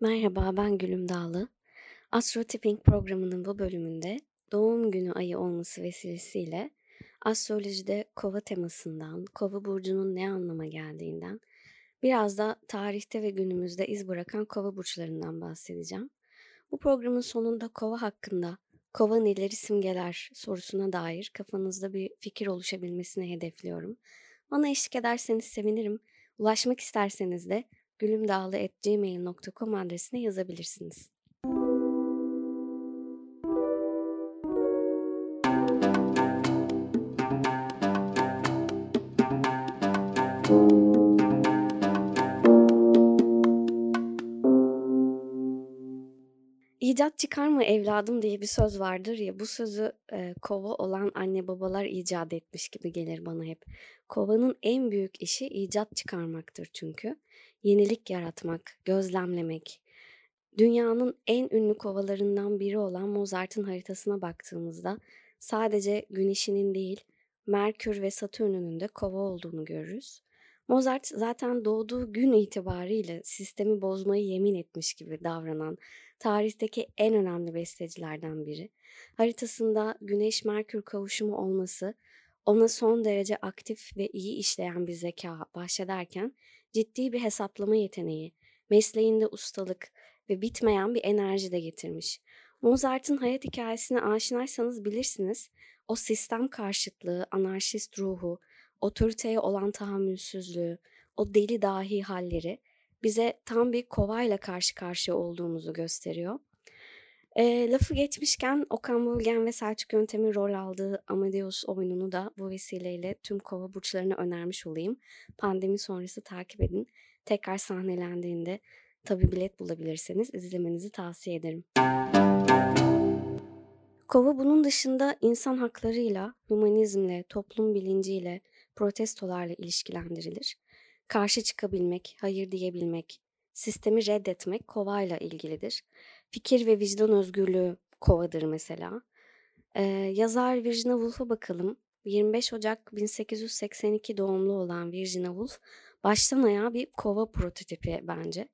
Merhaba, ben Gülüm Dağlı. Astro Tipping programının bu bölümünde doğum günü ayı olması vesilesiyle astrolojide kova temasından, kova burcunun ne anlama geldiğinden, biraz da tarihte ve günümüzde iz bırakan kova burçlarından bahsedeceğim. Bu programın sonunda kova hakkında kova neleri simgeler sorusuna dair kafanızda bir fikir oluşabilmesini hedefliyorum. Bana eşlik ederseniz sevinirim. Ulaşmak isterseniz de gülümdağlı.gmail.com adresine yazabilirsiniz. İcat çıkarma evladım diye bir söz vardır ya bu sözü e, kova olan anne babalar icat etmiş gibi gelir bana hep. Kovanın en büyük işi icat çıkarmaktır çünkü. Yenilik yaratmak, gözlemlemek. Dünyanın en ünlü kovalarından biri olan Mozart'ın haritasına baktığımızda sadece Güneş'inin değil Merkür ve Satürn'ün de kova olduğunu görürüz. Mozart zaten doğduğu gün itibariyle sistemi bozmayı yemin etmiş gibi davranan tarihteki en önemli bestecilerden biri. Haritasında Güneş-Merkür kavuşumu olması ona son derece aktif ve iyi işleyen bir zeka bahşederken ciddi bir hesaplama yeteneği, mesleğinde ustalık ve bitmeyen bir enerji de getirmiş. Mozart'ın hayat hikayesine aşinaysanız bilirsiniz. O sistem karşıtlığı, anarşist ruhu, otoriteye olan tahammülsüzlüğü, o deli dahi halleri bize tam bir kovayla karşı karşıya olduğumuzu gösteriyor. E, lafı geçmişken Okan Bölgen ve Selçuk Yöntem'in rol aldığı Amadeus oyununu da bu vesileyle tüm kova burçlarına önermiş olayım. Pandemi sonrası takip edin. Tekrar sahnelendiğinde tabi bilet bulabilirseniz izlemenizi tavsiye ederim. Kova bunun dışında insan haklarıyla, hümanizmle, toplum bilinciyle, protestolarla ilişkilendirilir. Karşı çıkabilmek, hayır diyebilmek, sistemi reddetmek kovayla ilgilidir. Fikir ve vicdan özgürlüğü kovadır mesela. Ee, yazar Virginia Woolf'a bakalım. 25 Ocak 1882 doğumlu olan Virginia Woolf baştan ayağa bir kova prototipi bence.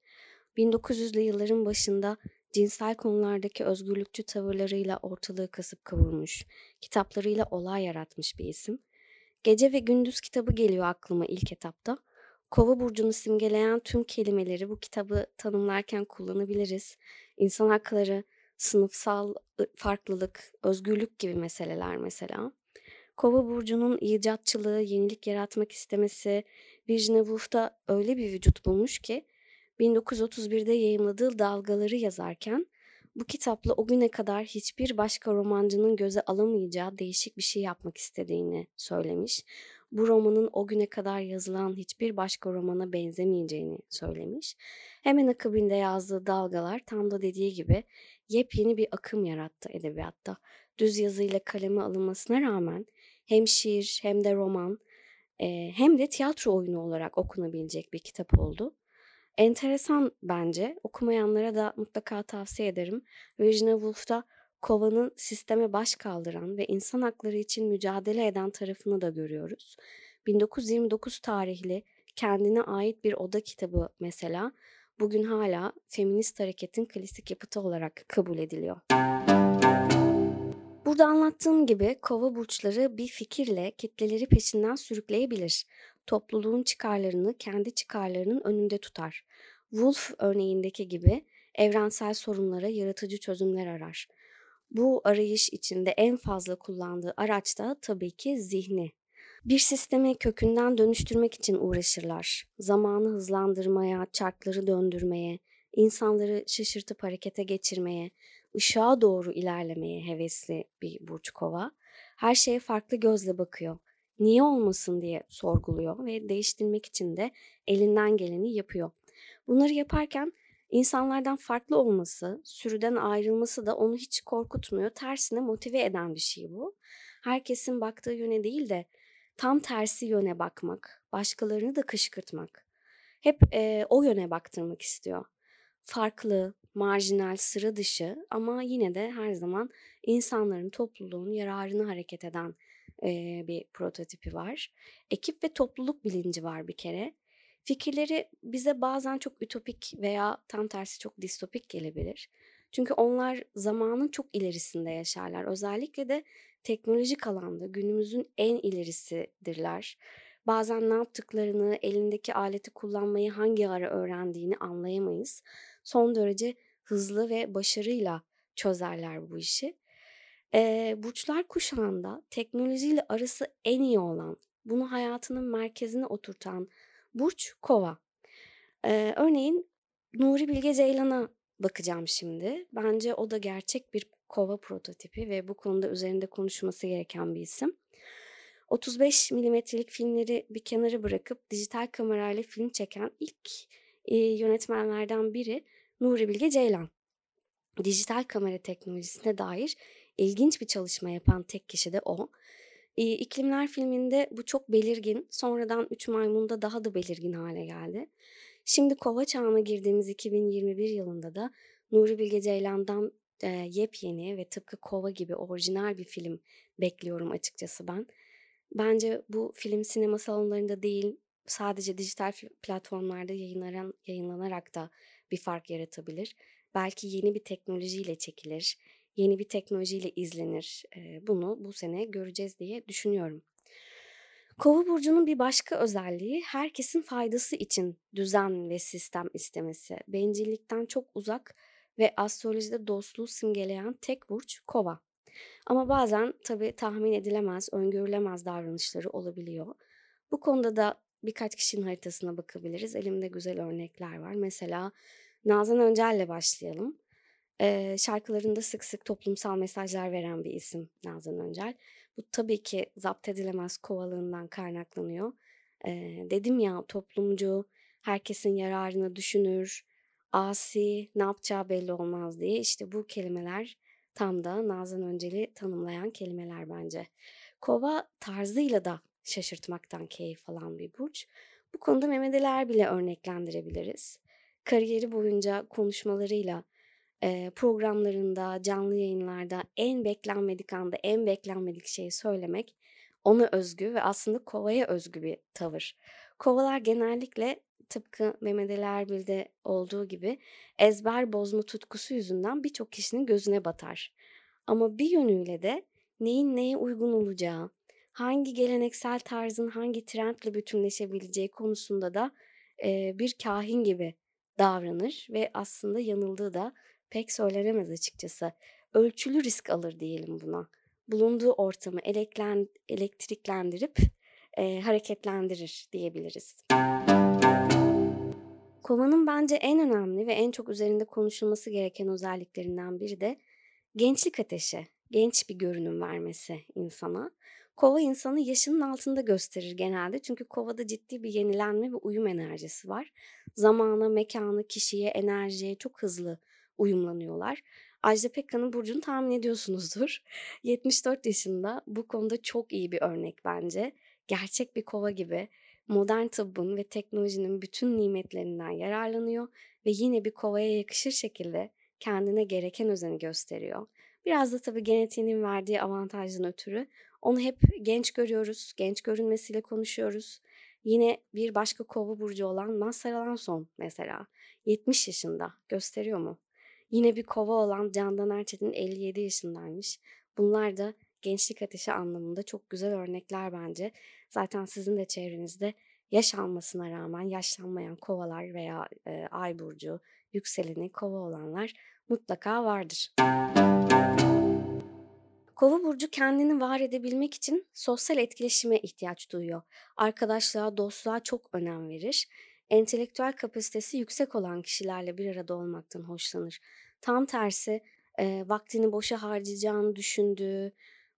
1900'lü yılların başında cinsel konulardaki özgürlükçü tavırlarıyla ortalığı kasıp kavurmuş, kitaplarıyla olay yaratmış bir isim. Gece ve Gündüz kitabı geliyor aklıma ilk etapta. Kova burcunu simgeleyen tüm kelimeleri bu kitabı tanımlarken kullanabiliriz. İnsan hakları, sınıfsal farklılık, özgürlük gibi meseleler mesela. Kova burcunun icatçılığı, yenilik yaratmak istemesi Virginia Woolf'ta öyle bir vücut bulmuş ki 1931'de yayımladığı Dalgaları yazarken bu kitapla o güne kadar hiçbir başka romancının göze alamayacağı değişik bir şey yapmak istediğini söylemiş. Bu romanın o güne kadar yazılan hiçbir başka romana benzemeyeceğini söylemiş. Hemen akabinde yazdığı dalgalar tam da dediği gibi yepyeni bir akım yarattı edebiyatta. Düz yazıyla kaleme alınmasına rağmen hem şiir hem de roman hem de tiyatro oyunu olarak okunabilecek bir kitap oldu. Enteresan bence. Okumayanlara da mutlaka tavsiye ederim. Virginia Woolf'ta kovanın sisteme baş kaldıran ve insan hakları için mücadele eden tarafını da görüyoruz. 1929 tarihli kendine ait bir oda kitabı mesela bugün hala feminist hareketin klasik yapıtı olarak kabul ediliyor. Burada anlattığım gibi kova burçları bir fikirle kitleleri peşinden sürükleyebilir topluluğun çıkarlarını kendi çıkarlarının önünde tutar. Wolf örneğindeki gibi evrensel sorunlara yaratıcı çözümler arar. Bu arayış içinde en fazla kullandığı araç da tabii ki zihni. Bir sistemi kökünden dönüştürmek için uğraşırlar. Zamanı hızlandırmaya, çarkları döndürmeye, insanları şaşırtıp harekete geçirmeye, ışığa doğru ilerlemeye hevesli bir burç kova. Her şeye farklı gözle bakıyor niye olmasın diye sorguluyor ve değiştirmek için de elinden geleni yapıyor. Bunları yaparken insanlardan farklı olması, sürüden ayrılması da onu hiç korkutmuyor. Tersine motive eden bir şey bu. Herkesin baktığı yöne değil de tam tersi yöne bakmak, başkalarını da kışkırtmak. Hep e, o yöne baktırmak istiyor. Farklı, marjinal, sıra dışı ama yine de her zaman insanların, topluluğun yararını hareket eden e, bir prototipi var. Ekip ve topluluk bilinci var bir kere. Fikirleri bize bazen çok ütopik veya tam tersi çok distopik gelebilir. Çünkü onlar zamanın çok ilerisinde yaşarlar. Özellikle de teknolojik alanda günümüzün en ilerisidirler. Bazen ne yaptıklarını, elindeki aleti kullanmayı hangi ara öğrendiğini anlayamayız. Son derece hızlı ve başarıyla çözerler bu işi. Eee, burçlar kuşağında teknolojiyle arası en iyi olan, bunu hayatının merkezine oturtan burç Kova. Eee, örneğin Nuri Bilge Ceylan'a bakacağım şimdi. Bence o da gerçek bir Kova prototipi ve bu konuda üzerinde konuşulması gereken bir isim. 35 milimetrelik filmleri bir kenara bırakıp dijital kamerayla film çeken ilk e, yönetmenlerden biri Nuri Bilge Ceylan. Dijital kamera teknolojisine dair ilginç bir çalışma yapan tek kişi de o. E, İklimler filminde bu çok belirgin, sonradan Üç Maymun'da daha da belirgin hale geldi. Şimdi kova çağına girdiğimiz 2021 yılında da Nuri Bilge Ceylan'dan e, yepyeni ve tıpkı Kova gibi orijinal bir film bekliyorum açıkçası ben. Bence bu film sinema salonlarında değil, sadece dijital platformlarda yayınlanan, yayınlanarak da bir fark yaratabilir. Belki yeni bir teknolojiyle çekilir, yeni bir teknolojiyle izlenir. Bunu bu sene göreceğiz diye düşünüyorum. Kova burcunun bir başka özelliği herkesin faydası için düzen ve sistem istemesi. Bencillikten çok uzak ve astrolojide dostluğu simgeleyen tek burç Kova. Ama bazen tabii tahmin edilemez, öngörülemez davranışları olabiliyor. Bu konuda da birkaç kişinin haritasına bakabiliriz. Elimde güzel örnekler var. Mesela Nazan Öncel'le başlayalım. Ee, şarkılarında sık sık toplumsal mesajlar veren bir isim Nazan Öncel. Bu tabii ki zapt edilemez kovalığından kaynaklanıyor. Ee, dedim ya toplumcu, herkesin yararını düşünür, asi, ne yapacağı belli olmaz diye. İşte bu kelimeler tam da Nazan Öncel'i tanımlayan kelimeler bence. Kova tarzıyla da şaşırtmaktan keyif alan bir burç. Bu konuda Mehmet Ali bile örneklendirebiliriz. Kariyeri boyunca konuşmalarıyla, programlarında, canlı yayınlarda en beklenmedik anda en beklenmedik şeyi söylemek ona özgü ve aslında kovaya özgü bir tavır. Kovalar genellikle tıpkı Mehmet Ali Erbil'de olduğu gibi ezber bozma tutkusu yüzünden birçok kişinin gözüne batar. Ama bir yönüyle de neyin neye uygun olacağı, hangi geleneksel tarzın hangi trendle bütünleşebileceği konusunda da e, bir kahin gibi davranır ve aslında yanıldığı da pek söylenemez açıkçası. Ölçülü risk alır diyelim buna. Bulunduğu ortamı eleklen, elektriklendirip e, hareketlendirir diyebiliriz. Kovanın bence en önemli ve en çok üzerinde konuşulması gereken özelliklerinden biri de gençlik ateşi, genç bir görünüm vermesi insana. Kova insanı yaşının altında gösterir genelde çünkü kovada ciddi bir yenilenme ve uyum enerjisi var. Zamana, mekana, kişiye, enerjiye çok hızlı uyumlanıyorlar. Ajda Pekkan'ın burcunu tahmin ediyorsunuzdur. 74 yaşında bu konuda çok iyi bir örnek bence. Gerçek bir kova gibi modern tıbbın ve teknolojinin bütün nimetlerinden yararlanıyor ve yine bir kovaya yakışır şekilde kendine gereken özeni gösteriyor. Biraz da tabii genetiğinin verdiği avantajdan ötürü onu hep genç görüyoruz, genç görünmesiyle konuşuyoruz. Yine bir başka kova burcu olan Mazhar Alanson mesela 70 yaşında gösteriyor mu? Yine bir kova olan Candan Erçetin 57 yaşındaymış. Bunlar da gençlik ateşi anlamında çok güzel örnekler bence. Zaten sizin de çevrenizde yaş almasına rağmen yaşlanmayan kovalar veya e, ay burcu, yükseleni kova olanlar mutlaka vardır. Kova burcu kendini var edebilmek için sosyal etkileşime ihtiyaç duyuyor. Arkadaşlığa, dostluğa çok önem verir. Entelektüel kapasitesi yüksek olan kişilerle bir arada olmaktan hoşlanır. Tam tersi e, vaktini boşa harcayacağını düşündüğü,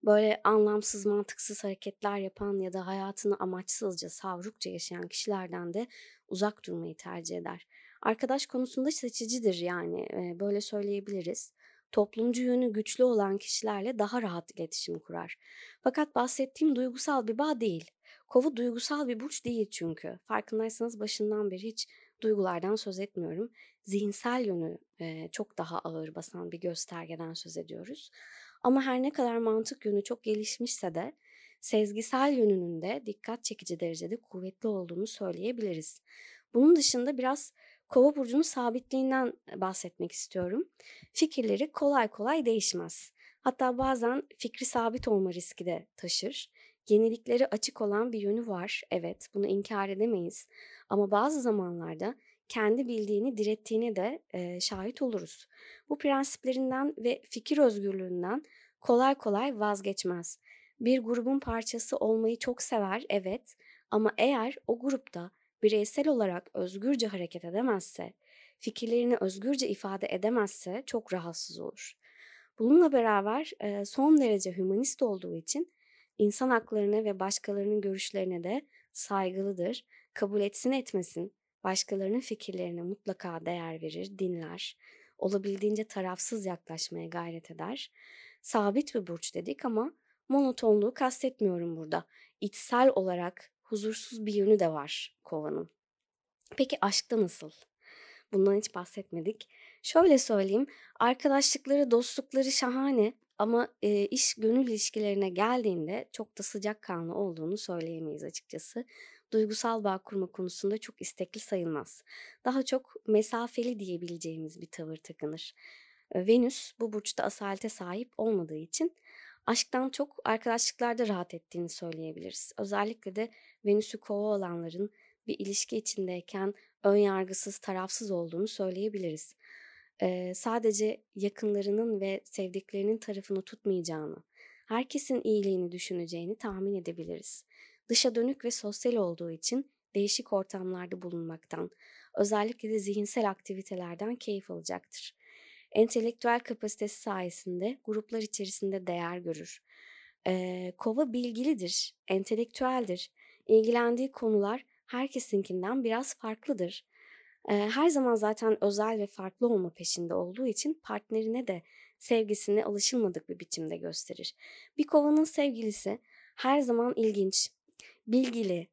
böyle anlamsız, mantıksız hareketler yapan ya da hayatını amaçsızca, savrukça yaşayan kişilerden de uzak durmayı tercih eder. Arkadaş konusunda seçicidir yani e, böyle söyleyebiliriz. Toplumcu yönü güçlü olan kişilerle daha rahat iletişim kurar. Fakat bahsettiğim duygusal bir bağ değil. Kova duygusal bir burç değil çünkü. Farkındaysanız başından beri hiç duygulardan söz etmiyorum. Zihinsel yönü e, çok daha ağır basan bir göstergeden söz ediyoruz. Ama her ne kadar mantık yönü çok gelişmişse de sezgisel yönünün de dikkat çekici derecede kuvvetli olduğunu söyleyebiliriz. Bunun dışında biraz Kova burcunun sabitliğinden bahsetmek istiyorum. Fikirleri kolay kolay değişmez. Hatta bazen fikri sabit olma riski de taşır. Yenilikleri açık olan bir yönü var. Evet, bunu inkar edemeyiz. Ama bazı zamanlarda kendi bildiğini direttiğine de e, şahit oluruz. Bu prensiplerinden ve fikir özgürlüğünden kolay kolay vazgeçmez. Bir grubun parçası olmayı çok sever, evet. Ama eğer o grupta bireysel olarak özgürce hareket edemezse, fikirlerini özgürce ifade edemezse çok rahatsız olur. Bununla beraber e, son derece hümanist olduğu için insan haklarına ve başkalarının görüşlerine de saygılıdır. Kabul etsin etmesin başkalarının fikirlerine mutlaka değer verir, dinler. Olabildiğince tarafsız yaklaşmaya gayret eder. Sabit bir burç dedik ama monotonluğu kastetmiyorum burada. İçsel olarak huzursuz bir yönü de var kovanın. Peki aşkta nasıl? Bundan hiç bahsetmedik. Şöyle söyleyeyim, arkadaşlıkları, dostlukları şahane ama e, iş gönül ilişkilerine geldiğinde çok da sıcakkanlı olduğunu söyleyemeyiz açıkçası. Duygusal bağ kurma konusunda çok istekli sayılmaz. Daha çok mesafeli diyebileceğimiz bir tavır takınır. Venüs bu burçta asalete sahip olmadığı için aşktan çok arkadaşlıklarda rahat ettiğini söyleyebiliriz. Özellikle de Venüs'ü kova olanların bir ilişki içindeyken ön yargısız, tarafsız olduğunu söyleyebiliriz. Ee, sadece yakınlarının ve sevdiklerinin tarafını tutmayacağını, herkesin iyiliğini düşüneceğini tahmin edebiliriz. Dışa dönük ve sosyal olduğu için değişik ortamlarda bulunmaktan, özellikle de zihinsel aktivitelerden keyif alacaktır. Entelektüel kapasitesi sayesinde gruplar içerisinde değer görür. Ee, kova bilgilidir, entelektüeldir. İlgilendiği konular herkesinkinden biraz farklıdır. Ee, her zaman zaten özel ve farklı olma peşinde olduğu için partnerine de sevgisini alışılmadık bir biçimde gösterir. Bir kovanın sevgilisi her zaman ilginç, bilgili,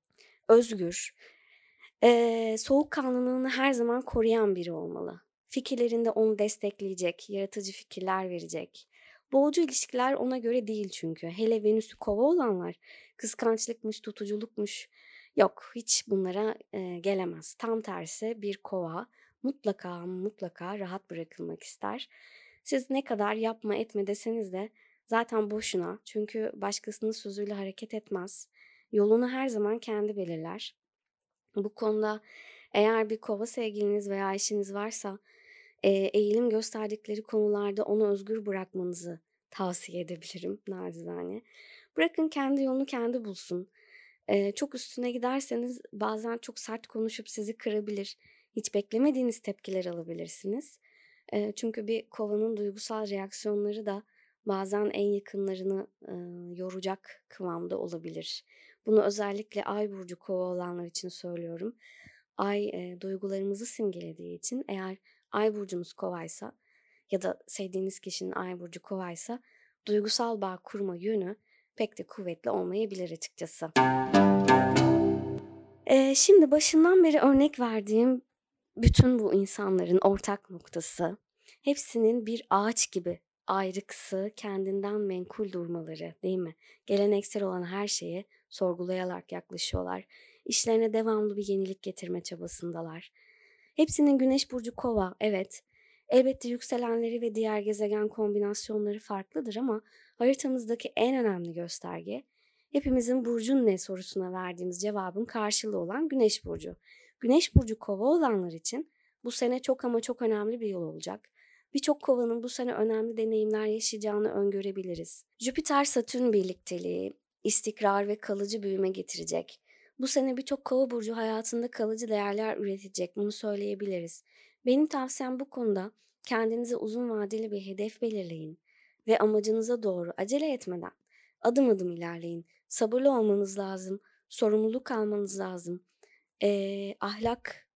özgür, e, soğukkanlılığını her zaman koruyan biri olmalı. Fikirlerinde onu destekleyecek, yaratıcı fikirler verecek. Boğucu ilişkiler ona göre değil çünkü. Hele Venüs'ü kova olanlar kıskançlıkmış, tutuculukmuş. Yok hiç bunlara e, gelemez. Tam tersi bir kova mutlaka mutlaka rahat bırakılmak ister. Siz ne kadar yapma etme deseniz de zaten boşuna. Çünkü başkasının sözüyle hareket etmez. Yolunu her zaman kendi belirler. Bu konuda eğer bir kova sevgiliniz veya eşiniz varsa e, eğilim gösterdikleri konularda onu özgür bırakmanızı tavsiye edebilirim nacizane. Bırakın kendi yolunu kendi bulsun. E, çok üstüne giderseniz bazen çok sert konuşup sizi kırabilir. Hiç beklemediğiniz tepkiler alabilirsiniz. E, çünkü bir kovanın duygusal reaksiyonları da bazen en yakınlarını e, yoracak kıvamda olabilir. Bunu özellikle ay burcu kova olanlar için söylüyorum. Ay e, duygularımızı simgelediği için eğer ay burcunuz kovaysa ya da sevdiğiniz kişinin ay burcu kovaysa duygusal bağ kurma yönü pek de kuvvetli olmayabilir açıkçası. Ee, şimdi başından beri örnek verdiğim bütün bu insanların ortak noktası hepsinin bir ağaç gibi ayrıksı, kendinden menkul durmaları değil mi? Geleneksel olan her şeye sorgulayarak yaklaşıyorlar. İşlerine devamlı bir yenilik getirme çabasındalar. Hepsinin güneş burcu kova, evet. Elbette yükselenleri ve diğer gezegen kombinasyonları farklıdır ama haritamızdaki en önemli gösterge hepimizin burcun ne sorusuna verdiğimiz cevabın karşılığı olan güneş burcu. Güneş burcu kova olanlar için bu sene çok ama çok önemli bir yıl olacak. Birçok kovanın bu sene önemli deneyimler yaşayacağını öngörebiliriz. Jüpiter-Satürn birlikteliği istikrar ve kalıcı büyüme getirecek. Bu sene birçok kova burcu hayatında kalıcı değerler üretecek. Bunu söyleyebiliriz. Benim tavsiyem bu konuda kendinize uzun vadeli bir hedef belirleyin ve amacınıza doğru acele etmeden adım adım ilerleyin. Sabırlı olmanız lazım, sorumluluk almanız lazım. Ee, ahlak,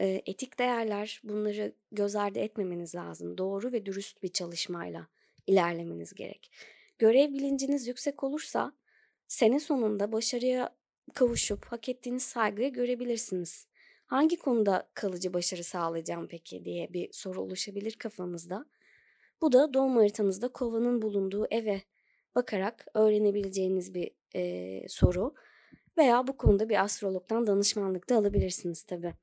e, etik değerler bunları göz ardı etmemeniz lazım. Doğru ve dürüst bir çalışmayla ilerlemeniz gerek. Görev bilinciniz yüksek olursa sene sonunda başarıya kavuşup hak ettiğiniz saygıyı görebilirsiniz. Hangi konuda kalıcı başarı sağlayacağım peki diye bir soru oluşabilir kafamızda. Bu da doğum haritanızda kovanın bulunduğu eve bakarak öğrenebileceğiniz bir e, soru. Veya bu konuda bir astrologdan danışmanlık da alabilirsiniz tabii.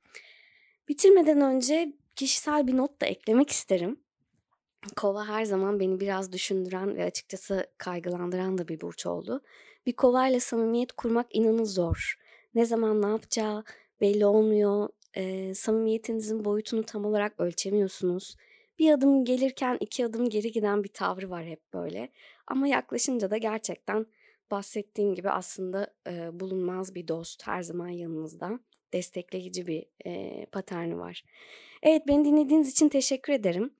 Bitirmeden önce kişisel bir not da eklemek isterim. Kova her zaman beni biraz düşündüren ve açıkçası kaygılandıran da bir burç oldu. Bir kovayla samimiyet kurmak inanın zor. Ne zaman ne yapacağı belli olmuyor. Ee, samimiyetinizin boyutunu tam olarak ölçemiyorsunuz. Bir adım gelirken iki adım geri giden bir tavrı var hep böyle. Ama yaklaşınca da gerçekten bahsettiğim gibi aslında e, bulunmaz bir dost her zaman yanınızda. Destekleyici bir e, paterni var. Evet beni dinlediğiniz için teşekkür ederim.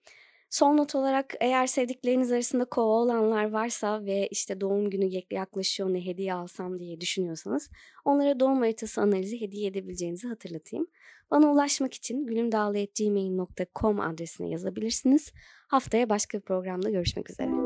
Son not olarak eğer sevdikleriniz arasında kova olanlar varsa ve işte doğum günü yaklaşıyor ne hediye alsam diye düşünüyorsanız onlara doğum haritası analizi hediye edebileceğinizi hatırlatayım. Bana ulaşmak için gülümdağlı.gmail.com adresine yazabilirsiniz. Haftaya başka bir programda görüşmek üzere.